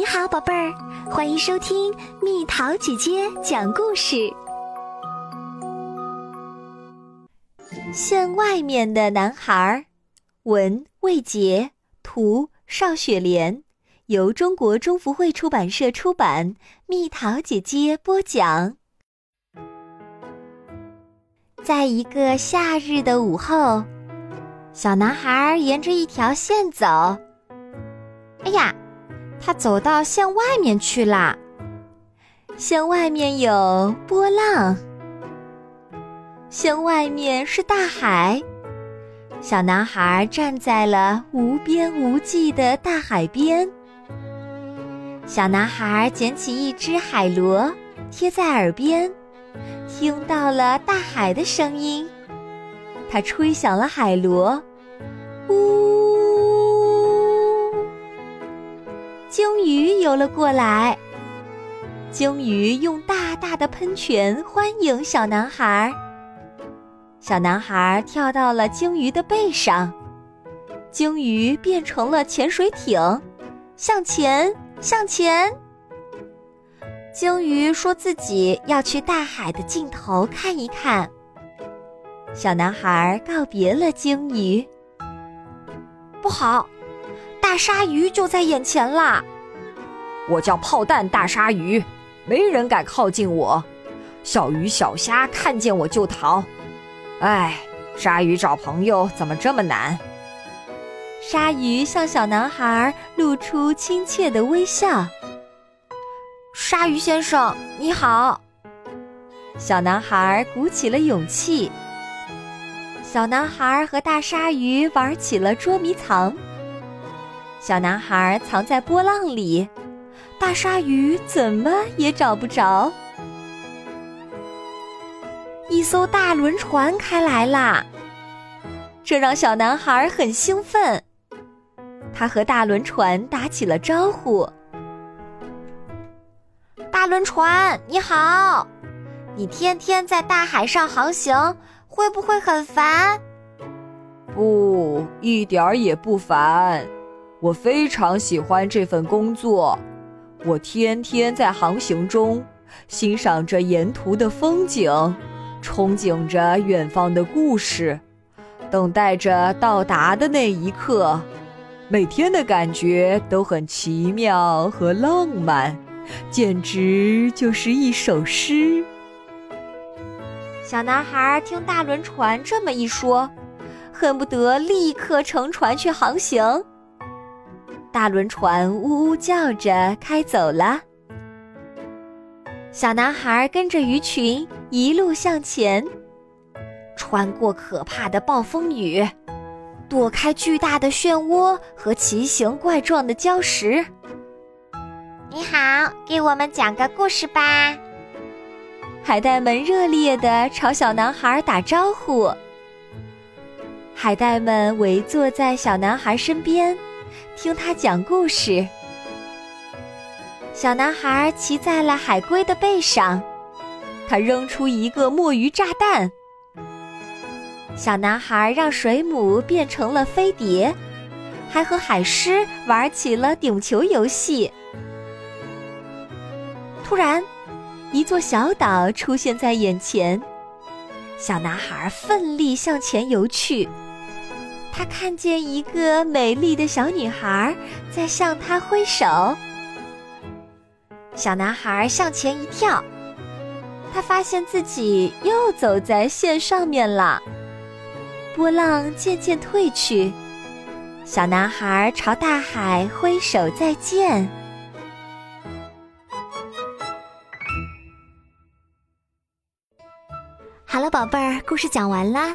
你好，宝贝儿，欢迎收听蜜桃姐姐讲故事。县外面的男孩，文魏杰，图邵雪莲，由中国中福会出版社出版。蜜桃姐姐播讲。在一个夏日的午后，小男孩沿着一条线走。哎呀！他走到线外面去啦。线外面有波浪，线外面是大海。小男孩站在了无边无际的大海边。小男孩捡起一只海螺，贴在耳边，听到了大海的声音。他吹响了海螺，呜。鲸鱼游了过来，鲸鱼用大大的喷泉欢迎小男孩。小男孩跳到了鲸鱼的背上，鲸鱼变成了潜水艇，向前，向前。鲸鱼说自己要去大海的尽头看一看。小男孩告别了鲸鱼，不好。大鲨鱼就在眼前啦！我叫炮弹大鲨鱼，没人敢靠近我。小鱼小虾看见我就逃。哎，鲨鱼找朋友怎么这么难？鲨鱼向小男孩露出亲切的微笑。鲨鱼先生，你好。小男孩鼓起了勇气。小男孩和大鲨鱼玩起了捉迷藏。小男孩藏在波浪里，大鲨鱼怎么也找不着。一艘大轮船开来啦，这让小男孩很兴奋。他和大轮船打起了招呼：“大轮船，你好！你天天在大海上航行，会不会很烦？”“不，一点儿也不烦。”我非常喜欢这份工作，我天天在航行中欣赏着沿途的风景，憧憬着远方的故事，等待着到达的那一刻。每天的感觉都很奇妙和浪漫，简直就是一首诗。小男孩听大轮船这么一说，恨不得立刻乘船去航行。大轮船呜呜叫着开走了，小男孩跟着鱼群一路向前，穿过可怕的暴风雨，躲开巨大的漩涡和奇形怪状的礁石。你好，给我们讲个故事吧！海带们热烈地朝小男孩打招呼。海带们围坐在小男孩身边。听他讲故事。小男孩骑在了海龟的背上，他扔出一个墨鱼炸弹。小男孩让水母变成了飞碟，还和海狮玩起了顶球游戏。突然，一座小岛出现在眼前，小男孩奋力向前游去。他看见一个美丽的小女孩在向他挥手。小男孩向前一跳，他发现自己又走在线上面了。波浪渐渐退去，小男孩朝大海挥手再见。好了，宝贝儿，故事讲完啦。